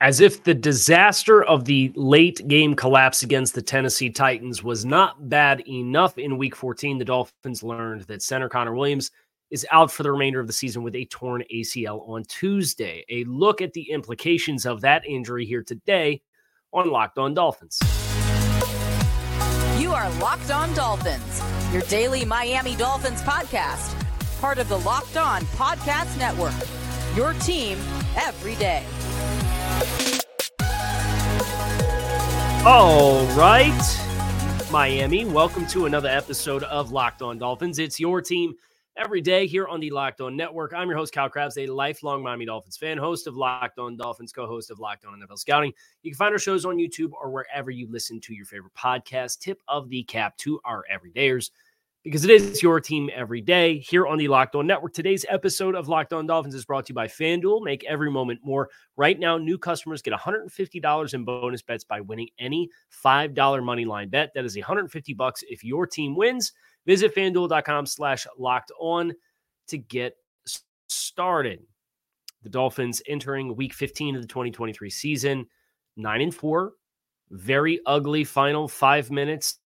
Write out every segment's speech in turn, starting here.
As if the disaster of the late game collapse against the Tennessee Titans was not bad enough in week 14, the Dolphins learned that center Connor Williams is out for the remainder of the season with a torn ACL on Tuesday. A look at the implications of that injury here today on Locked On Dolphins. You are Locked On Dolphins, your daily Miami Dolphins podcast, part of the Locked On Podcast Network. Your team every day. All right, Miami, welcome to another episode of Locked On Dolphins. It's your team every day here on the Locked On Network. I'm your host, Kyle Crabbs, a lifelong Miami Dolphins fan, host of Locked On Dolphins, co host of Locked On NFL Scouting. You can find our shows on YouTube or wherever you listen to your favorite podcast. Tip of the cap to our everydayers because it is your team every day here on the Locked On Network. Today's episode of Locked On Dolphins is brought to you by FanDuel. Make every moment more. Right now, new customers get $150 in bonus bets by winning any $5 money line bet. That is 150 bucks if your team wins. Visit fanduel.com slash locked on to get started. The Dolphins entering week 15 of the 2023 season, 9 and 4. Very ugly final five minutes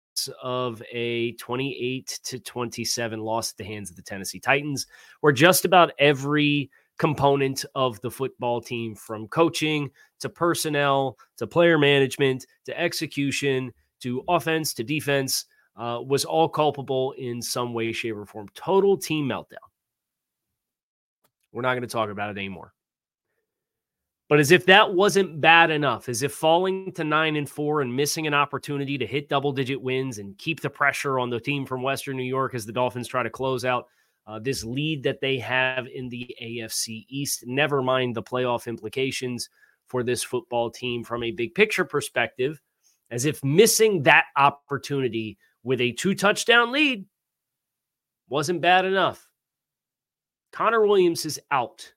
of a 28 to 27 loss at the hands of the Tennessee Titans, where just about every component of the football team, from coaching to personnel to player management to execution to offense to defense, uh, was all culpable in some way, shape, or form. Total team meltdown. We're not going to talk about it anymore. But as if that wasn't bad enough, as if falling to nine and four and missing an opportunity to hit double digit wins and keep the pressure on the team from Western New York as the Dolphins try to close out uh, this lead that they have in the AFC East, never mind the playoff implications for this football team from a big picture perspective, as if missing that opportunity with a two touchdown lead wasn't bad enough. Connor Williams is out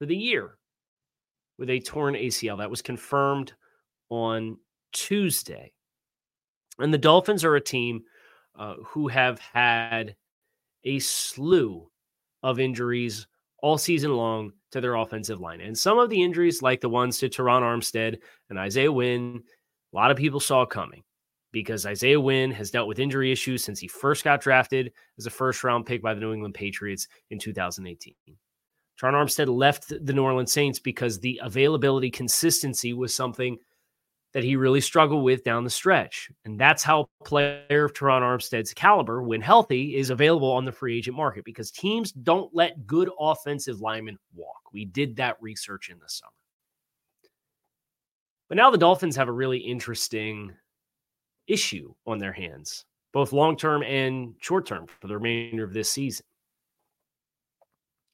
for the year with a torn ACL. That was confirmed on Tuesday. And the Dolphins are a team uh, who have had a slew of injuries all season long to their offensive line. And some of the injuries, like the ones to Terron Armstead and Isaiah Wynn, a lot of people saw coming because Isaiah Wynn has dealt with injury issues since he first got drafted as a first round pick by the New England Patriots in 2018. Terron Armstead left the New Orleans Saints because the availability consistency was something that he really struggled with down the stretch. And that's how a player of Terron Armstead's caliber, when healthy, is available on the free agent market because teams don't let good offensive linemen walk. We did that research in the summer. But now the Dolphins have a really interesting issue on their hands, both long term and short term for the remainder of this season.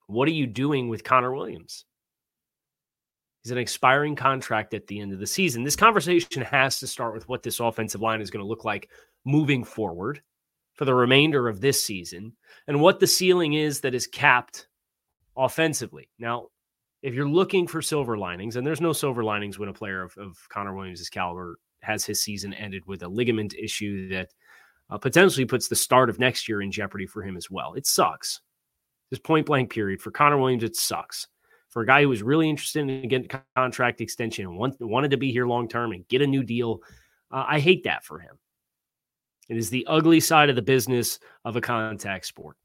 What are you doing with Connor Williams? He's an expiring contract at the end of the season. This conversation has to start with what this offensive line is going to look like moving forward for the remainder of this season and what the ceiling is that is capped offensively. Now, if you're looking for silver linings, and there's no silver linings when a player of, of Connor Williams' caliber has his season ended with a ligament issue that uh, potentially puts the start of next year in jeopardy for him as well. It sucks. This point blank period for Connor Williams, it sucks. For a guy who was really interested in getting contract extension and want, wanted to be here long term and get a new deal, uh, I hate that for him. It is the ugly side of the business of a contact sport.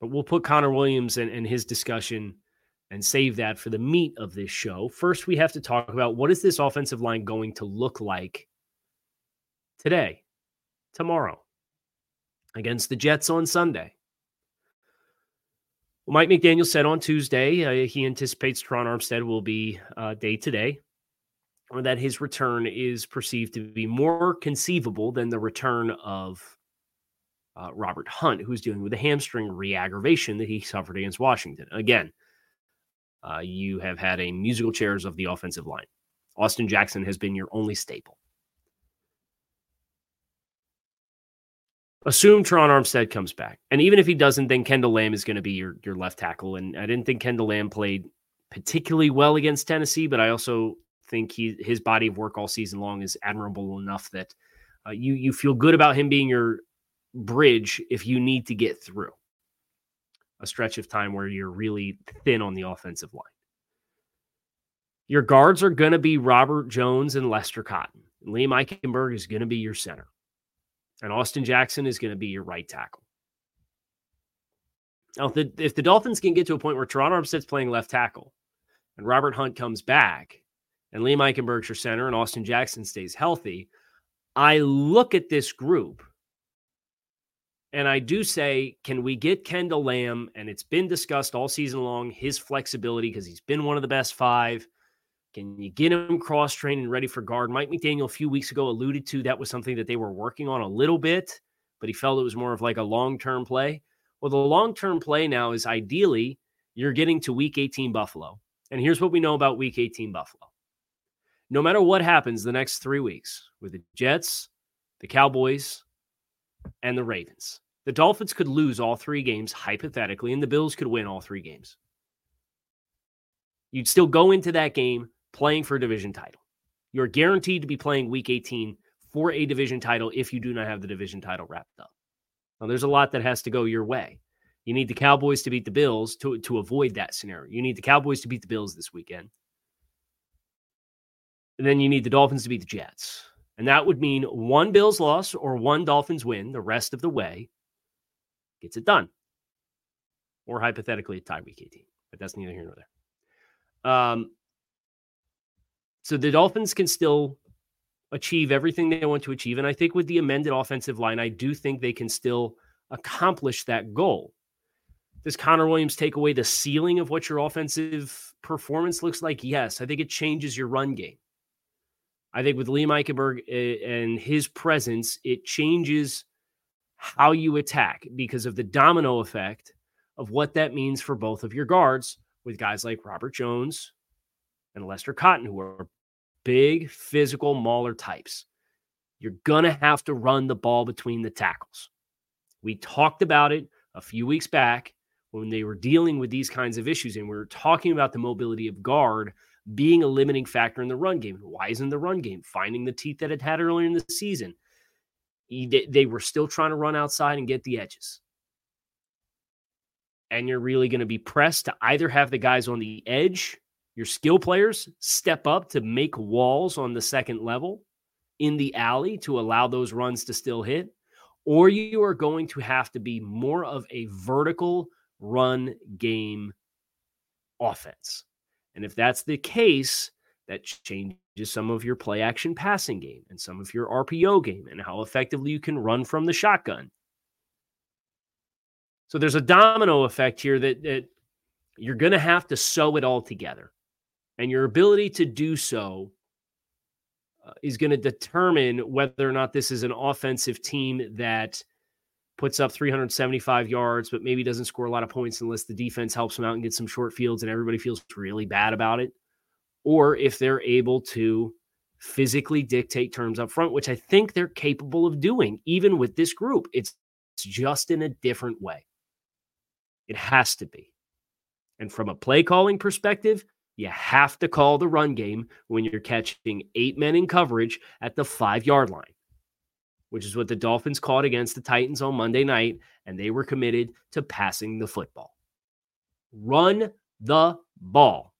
But we'll put Connor Williams and, and his discussion and save that for the meat of this show. First, we have to talk about what is this offensive line going to look like today, tomorrow, against the Jets on Sunday. Well, Mike McDaniel said on Tuesday uh, he anticipates Terron Armstead will be uh, day to day, or that his return is perceived to be more conceivable than the return of uh, Robert Hunt, who's dealing with a hamstring reaggravation that he suffered against Washington. Again, uh, you have had a musical chairs of the offensive line. Austin Jackson has been your only staple. Assume Terron Armstead comes back. And even if he doesn't, then Kendall Lamm is going to be your, your left tackle. And I didn't think Kendall Lamm played particularly well against Tennessee, but I also think he his body of work all season long is admirable enough that uh, you you feel good about him being your bridge if you need to get through a stretch of time where you're really thin on the offensive line. Your guards are going to be Robert Jones and Lester Cotton. Liam Eichenberg is going to be your center. And Austin Jackson is going to be your right tackle. Now, if the, if the Dolphins can get to a point where Terron Armstead's playing left tackle and Robert Hunt comes back and Liam Eichenberg's your center and Austin Jackson stays healthy, I look at this group and I do say, can we get Kendall Lamm? And it's been discussed all season long his flexibility because he's been one of the best five. Can you get him cross trained and ready for guard? Mike McDaniel a few weeks ago alluded to that was something that they were working on a little bit, but he felt it was more of like a long term play. Well, the long term play now is ideally you're getting to week 18 Buffalo. And here's what we know about week 18 Buffalo. No matter what happens the next three weeks with the Jets, the Cowboys, and the Ravens, the Dolphins could lose all three games hypothetically, and the Bills could win all three games. You'd still go into that game playing for a division title. You're guaranteed to be playing week 18 for a division title if you do not have the division title wrapped up. Now, there's a lot that has to go your way. You need the Cowboys to beat the Bills to, to avoid that scenario. You need the Cowboys to beat the Bills this weekend. And then you need the Dolphins to beat the Jets. And that would mean one Bills loss or one Dolphins win the rest of the way gets it done. Or hypothetically, a tie week 18. But that's neither here nor there. Um, so the Dolphins can still achieve everything they want to achieve. And I think with the amended offensive line, I do think they can still accomplish that goal. Does Connor Williams take away the ceiling of what your offensive performance looks like? Yes. I think it changes your run game. I think with Liam Eichenberg eh, and his presence, it changes how you attack because of the domino effect of what that means for both of your guards with guys like Robert Jones and Lester Cotton, who are big physical mauler types. You're going to have to run the ball between the tackles. We talked about it a few weeks back when they were dealing with these kinds of issues, and we were talking about the mobility of guard being a limiting factor in the run game. Why isn't the run game finding the teeth that it had earlier in the season? They were still trying to run outside and get the edges. And you're really going to be pressed to either have the guys on the edge your skill players step up to make walls on the second level in the alley to allow those runs to still hit, or you are going to have to be more of a vertical run game offense. And if that's the case, that changes some of your play action passing game and some of your RPO game and how effectively you can run from the shotgun. So there's a domino effect here that, that you're going to have to sew it all together. And your ability to do so uh, is going to determine whether or not this is an offensive team that puts up 375 yards, but maybe doesn't score a lot of points unless the defense helps them out and gets some short fields and everybody feels really bad about it. Or if they're able to physically dictate terms up front, which I think they're capable of doing, even with this group. It's, it's just in a different way. It has to be. And from a play calling perspective, you have to call the run game when you're catching eight men in coverage at the five yard line, which is what the Dolphins called against the Titans on Monday night, and they were committed to passing the football. Run the ball.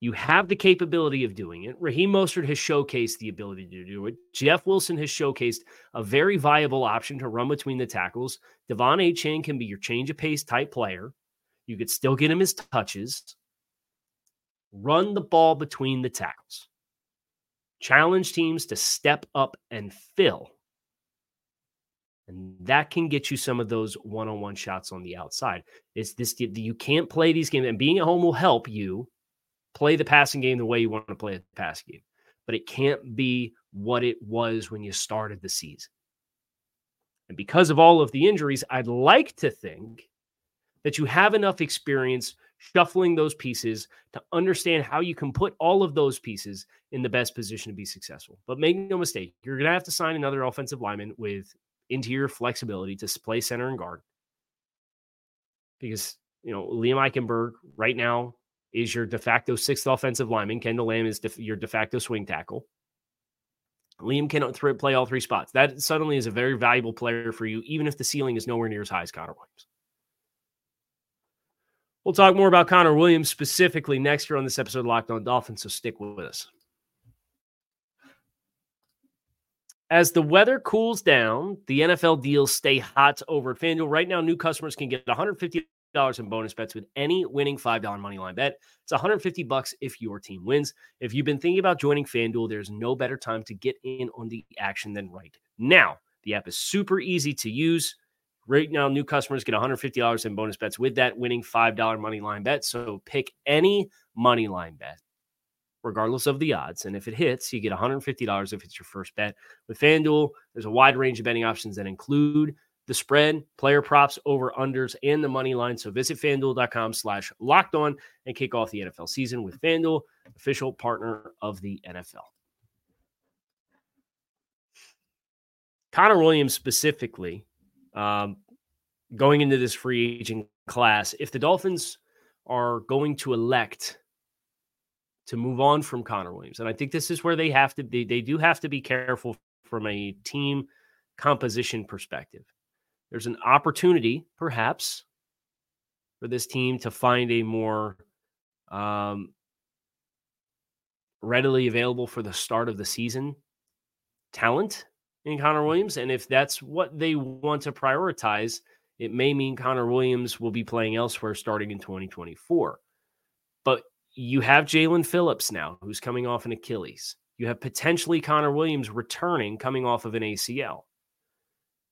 You have the capability of doing it. Raheem Mostert has showcased the ability to do it. Jeff Wilson has showcased a very viable option to run between the tackles. De'Von Achane can be your change of pace type player. You could still get him his touches. Run the ball between the tackles. Challenge teams to step up and fill. And that can get you some of those one on one shots on the outside. It's this, you can't play these games, and being at home will help you play the passing game the way you want to play the passing game. But it can't be what it was when you started the season. And because of all of the injuries, I'd like to think that you have enough experience shuffling those pieces to understand how you can put all of those pieces in the best position to be successful. But make no mistake, you're going to have to sign another offensive lineman with interior flexibility to play center and guard. Because, you know, Liam Eichenberg right now is your de facto sixth offensive lineman. Kendall Lamm is your de facto swing tackle. Liam cannot th- play all three spots. That suddenly is a very valuable player for you, even if the ceiling is nowhere near as high as Connor Williams. We'll talk more about Connor Williams specifically next year on this episode of Locked On Dolphins, so stick with us. As the weather cools down, the NFL deals stay hot over at FanDuel. Right now, new customers can get $150 in bonus bets with any winning $5 money line bet. It's 150 bucks if your team wins. If you've been thinking about joining FanDuel, there's no better time to get in on the action than right now. The app is super easy to use. Right now, new customers get $150 in bonus bets with that winning $5 money line bet. So pick any money line bet, regardless of the odds. And if it hits, you get $150 if it's your first bet. With FanDuel, there's a wide range of betting options that include the spread, player props, over unders, and the money line. So visit fanduel.com slash locked on and kick off the NFL season with FanDuel, official partner of the NFL. Connor Williams specifically um, going into this free agent class, if the Dolphins are going to elect to move on from Connor Williams, and I think this is where they have to be, they do have to be careful from a team composition perspective. There's an opportunity, perhaps, for this team to find a more um, readily available for the start of the season talent in Connor Williams. And if that's what they want to prioritize, it may mean Connor Williams will be playing elsewhere starting in 2024. But you have Jaelan Phillips now, who's coming off an Achilles. You have potentially Connor Williams returning, coming off of an ACL.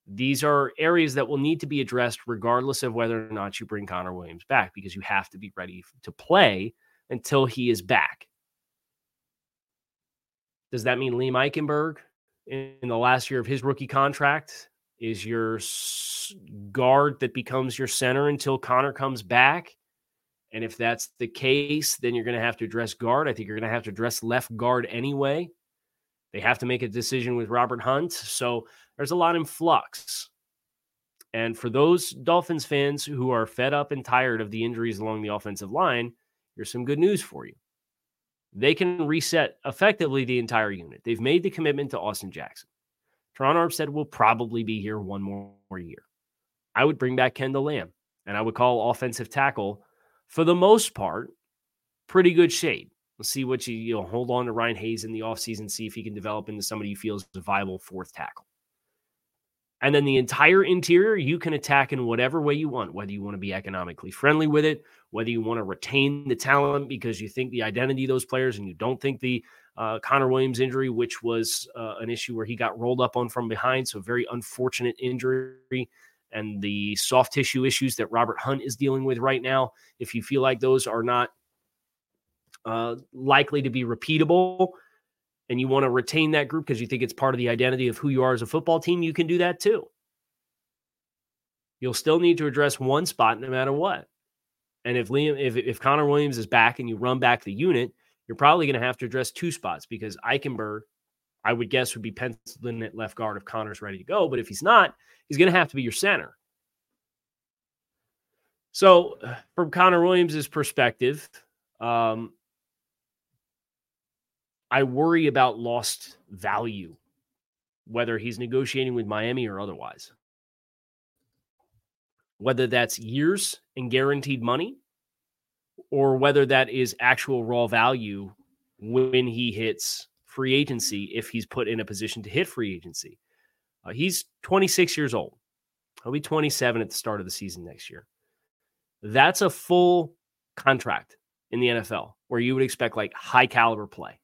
These are areas that will need to be addressed regardless of whether or not you bring Connor Williams back because you have to be ready to play until he is back. Does that mean Liam Eichenberg in the last year of his rookie contract is your guard that becomes your center until Connor comes back. And if that's the case, then you're going to have to address guard. I think you're going to have to address left guard anyway. They have to make a decision with Robert Hunt. So there's a lot in flux. And for those Dolphins fans who are fed up and tired of the injuries along the offensive line, here's some good news for you they can reset effectively the entire unit. They've made the commitment to Austin Jackson. Terron Armstead will probably be here one more year. I would bring back Kendall Lamm and I would call offensive tackle for the most part pretty good shape. Let's see what you, you know, hold on to Ryan Hayes in the offseason, see if he can develop into somebody who feels a viable fourth tackle. And then the entire interior, you can attack in whatever way you want, whether you want to be economically friendly with it, whether you want to retain the talent because you think the identity of those players and you don't think the uh, Connor Williams injury, which was uh, an issue where he got rolled up on from behind. So, very unfortunate injury. And the soft tissue issues that Robert Hunt is dealing with right now, if you feel like those are not uh, likely to be repeatable, and you want to retain that group because you think it's part of the identity of who you are as a football team, you can do that too. You'll still need to address one spot no matter what. And if Liam, if if Connor Williams is back and you run back the unit, you're probably going to have to address two spots because Eichenberg, I would guess, would be penciled in at left guard if Connor's ready to go. But if he's not, he's going to have to be your center. So, from Connor Williams's perspective, um, I worry about lost value, whether he's negotiating with Miami or otherwise. Whether that's years and guaranteed money, or whether that is actual raw value when he hits free agency, if he's put in a position to hit free agency. Uh, he's 26 years old. He'll be 27 at the start of the season next year. That's a full contract in the NFL where you would expect like high caliber play.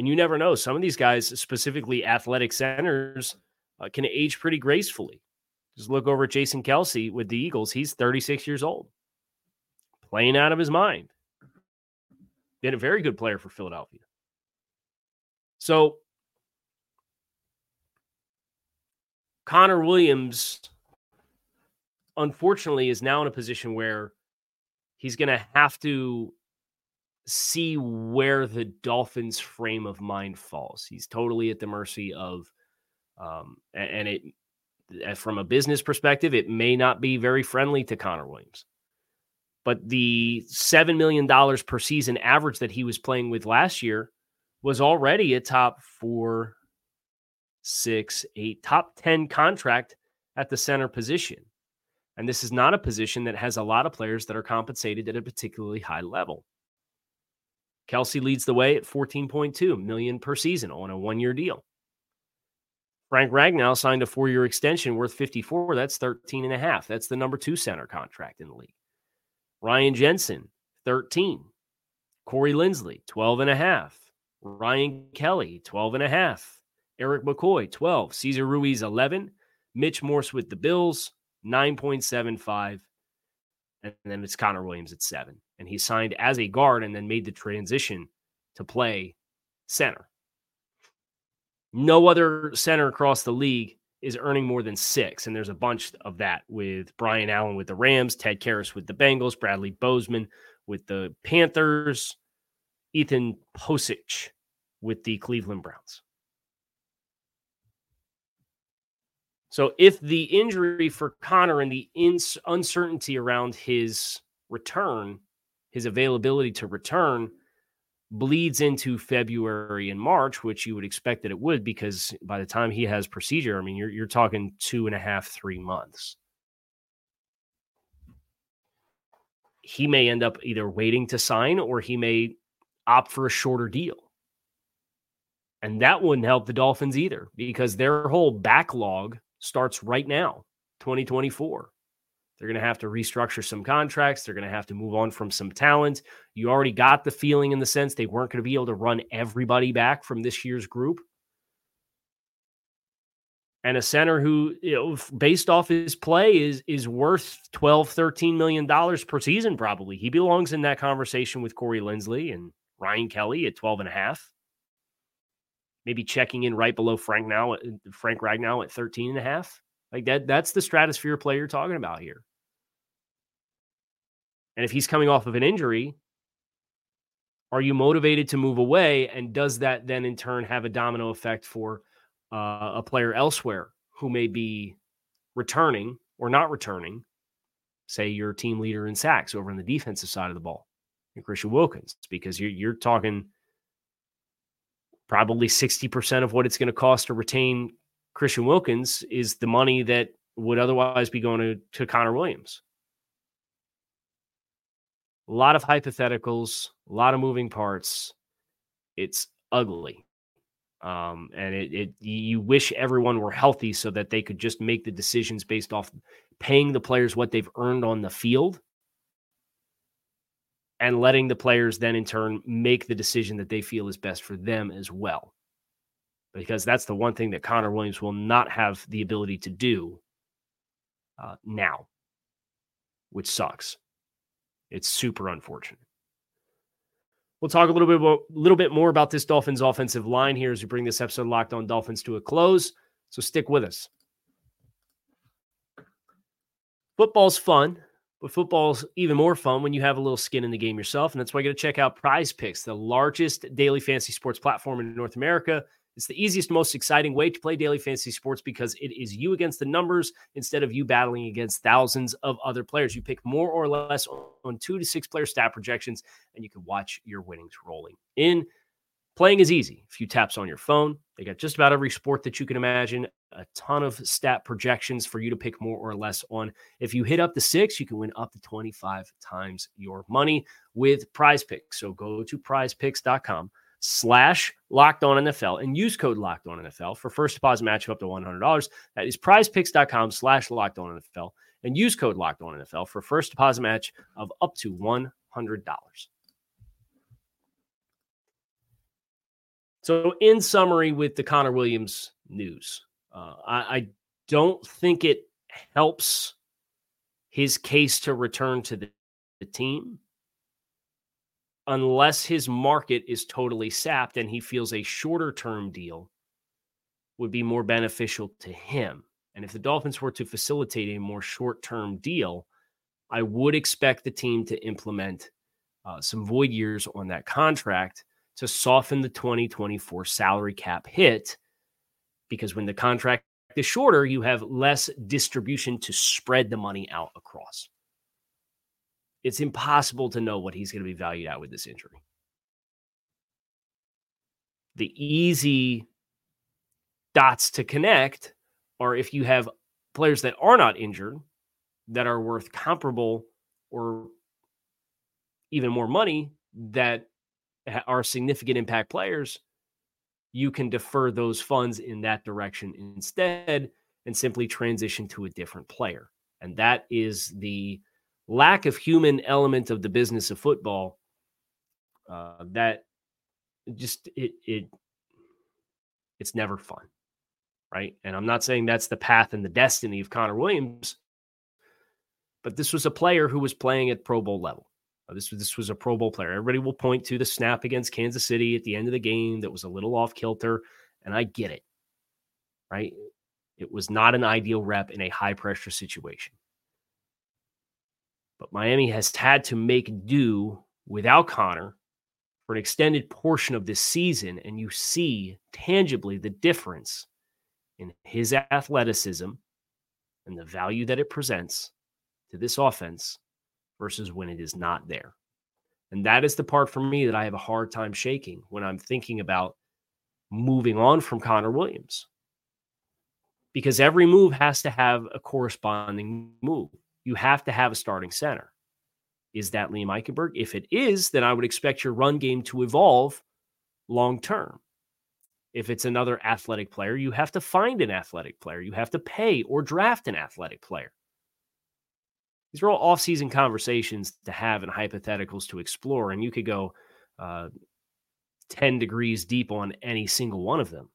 And you never know. Some of these guys, specifically athletic centers, uh, can age pretty gracefully. Just look over at Jason Kelce with the Eagles. He's 36 years old, playing out of his mind. Been a very good player for Philadelphia. So, Connor Williams, unfortunately, is now in a position where he's going to have to see where the Dolphins' frame of mind falls. He's totally at the mercy of, um, and it from a business perspective, it may not be very friendly to Connor Williams. But the $7 million per season average that he was playing with last year was already a top four, six, eight, top 10 contract at the center position. And this is not a position that has a lot of players that are compensated at a particularly high level. Kelce leads the way at 14.2 million per season on a one-year deal. Frank Ragnow signed a four-year extension worth 54. That's 13 and a half. That's the number two center contract in the league. Ryan Jensen, 13. Corey Linsley, 12 and a half. Ryan Kelly, 12 and a half. Erik McCoy, 12. Cesar Ruiz, 11. Mitch Morse with the Bills, 9.75. And then it's Connor Williams at seven. And he signed as a guard and then made the transition to play center. No other center across the league is earning more than six. And there's a bunch of that with Brian Allen with the Rams, Ted Karras with the Bengals, Bradley Bozeman with the Panthers, Ethan Pocic with the Cleveland Browns. So if the injury for Connor and the ins- uncertainty around his return, his availability to return, bleeds into February and March, which you would expect that it would, because by the time he has procedure, I mean, you're, you're talking two and a half, three months. He may end up either waiting to sign or he may opt for a shorter deal. And that wouldn't help the Dolphins either because their whole backlog starts right now, 2024. They're going to have to restructure some contracts. They're going to have to move on from some talent. You already got the feeling in the sense they weren't going to be able to run everybody back from this year's group. And a center who, you know, based off his play, is is worth 12, 13 million dollars per season, probably. He belongs in that conversation with Corey Linsley and Ryan Kelly at 12 and a half maybe checking in right below Frank now, Frank Ragnow at 13 and a half. Like that, that's the stratosphere play you're talking about here. And if he's coming off of an injury, are you motivated to move away? And does that then in turn have a domino effect for uh, a player elsewhere who may be returning or not returning? Say your team leader in sacks over on the defensive side of the ball, and Christian Wilkins, because you're, you're talking – probably 60% of what it's going to cost to retain Christian Wilkins is the money that would otherwise be going to, to Connor Williams. A lot of hypotheticals, a lot of moving parts. It's ugly. Um, and it, it you wish everyone were healthy so that they could just make the decisions based off paying the players what they've earned on the field and letting the players then in turn make the decision that they feel is best for them as well. Because that's the one thing that Connor Williams will not have the ability to do uh, now, which sucks. It's super unfortunate. We'll talk a little bit about, little bit more about this Dolphins offensive line here as we bring this episode Locked On Dolphins to a close. So stick with us. Football's fun. But football's even more fun when you have a little skin in the game yourself. And that's why you got to check out PrizePicks, the largest daily fantasy sports platform in North America. It's the easiest, most exciting way to play daily fantasy sports because it is you against the numbers instead of you battling against thousands of other players. You pick more or less on two to six player stat projections, and you can watch your winnings rolling in. Playing is easy. A few taps on your phone. They got just about every sport that you can imagine, a ton of stat projections for you to pick more or less on. If you hit up the six, you can win up to 25 times your money with PrizePicks. So go to prizepicks.com slash locked on NFL and use code locked on NFL for first deposit match up to $100. That is prizepicks.com slash locked on NFL and use code locked on NFL for first deposit match of up to $100. So, in summary, with the Connor Williams news, uh, I, I don't think it helps his case to return to the, the team unless his market is totally sapped and he feels a shorter term deal would be more beneficial to him. And if the Dolphins were to facilitate a more short term deal, I would expect the team to implement uh, some void years on that contract to soften the 2024 salary cap hit because when the contract is shorter, you have less distribution to spread the money out across. It's impossible to know what he's going to be valued at with this injury. The easy dots to connect are if you have players that are not injured that are worth comparable or even more money that are significant impact players, you can defer those funds in that direction instead and simply transition to a different player. And that is the lack of human element of the business of football uh, that just it it it's never fun right and i'm not saying that's the path and the destiny of connor williams but this was a player who was playing at pro bowl level Uh, this was this was a pro bowl player. Everybody will point to the snap against kansas city at the end of the game that was a little off kilter and i get it right? It was not an ideal rep in a high pressure situation. But miami has had to make do without connor for an extended portion of this season, and you see tangibly the difference in his athleticism and the value that it presents to this offense versus when it is not there. And that is the part for me that I have a hard time shaking when I'm thinking about moving on from Connor Williams. Because every move has to have a corresponding move. You have to have a starting center. Is that Liam Eichenberg? If it is, then I would expect your run game to evolve long term. If it's another athletic player, you have to find an athletic player. You have to pay or draft an athletic player. These are all off-season conversations to have and hypotheticals to explore, and you could go uh, ten degrees deep on any single one of them.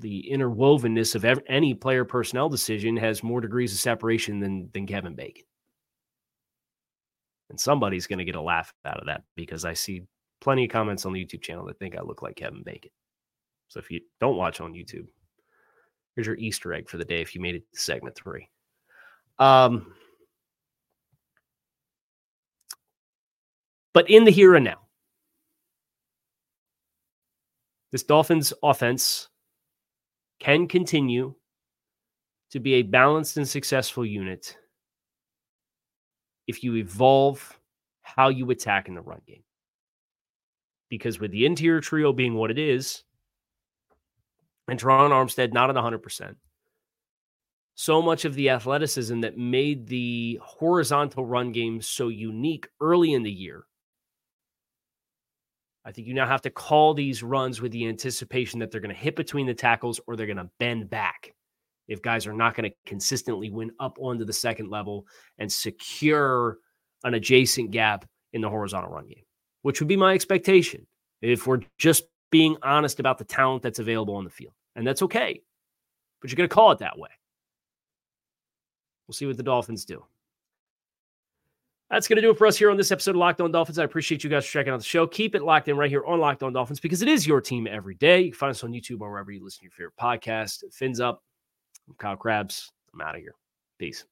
The interwovenness of every, any player personnel decision has more degrees of separation than than Kevin Bacon. And somebody's going to get a laugh out of that because I see plenty of comments on the YouTube channel that think I look like Kevin Bacon. So if you don't watch on YouTube, here's your Easter egg for the day if you made it to segment three. Um, but in the here and now, this Dolphins offense can continue to be a balanced and successful unit if you evolve how you attack in the run game. Because with the interior trio being what it is, and Terron Armstead not at 100%, so much of the athleticism that made the horizontal run game so unique early in the year. I think you now have to call these runs with the anticipation that they're going to hit between the tackles or they're going to bend back if guys are not going to consistently win up onto the second level and secure an adjacent gap in the horizontal run game, which would be my expectation if we're just being honest about the talent that's available on the field. And that's okay, but you're going to call it that way. We'll see what the Dolphins do. That's going to do it for us here on this episode of Locked On Dolphins. I appreciate you guys for checking out the show. Keep it locked in right here on Locked On Dolphins because it is your team every day. You can find us on YouTube or wherever you listen to your favorite podcast. Fins up. I'm Kyle Crabbs. I'm out of here. Peace.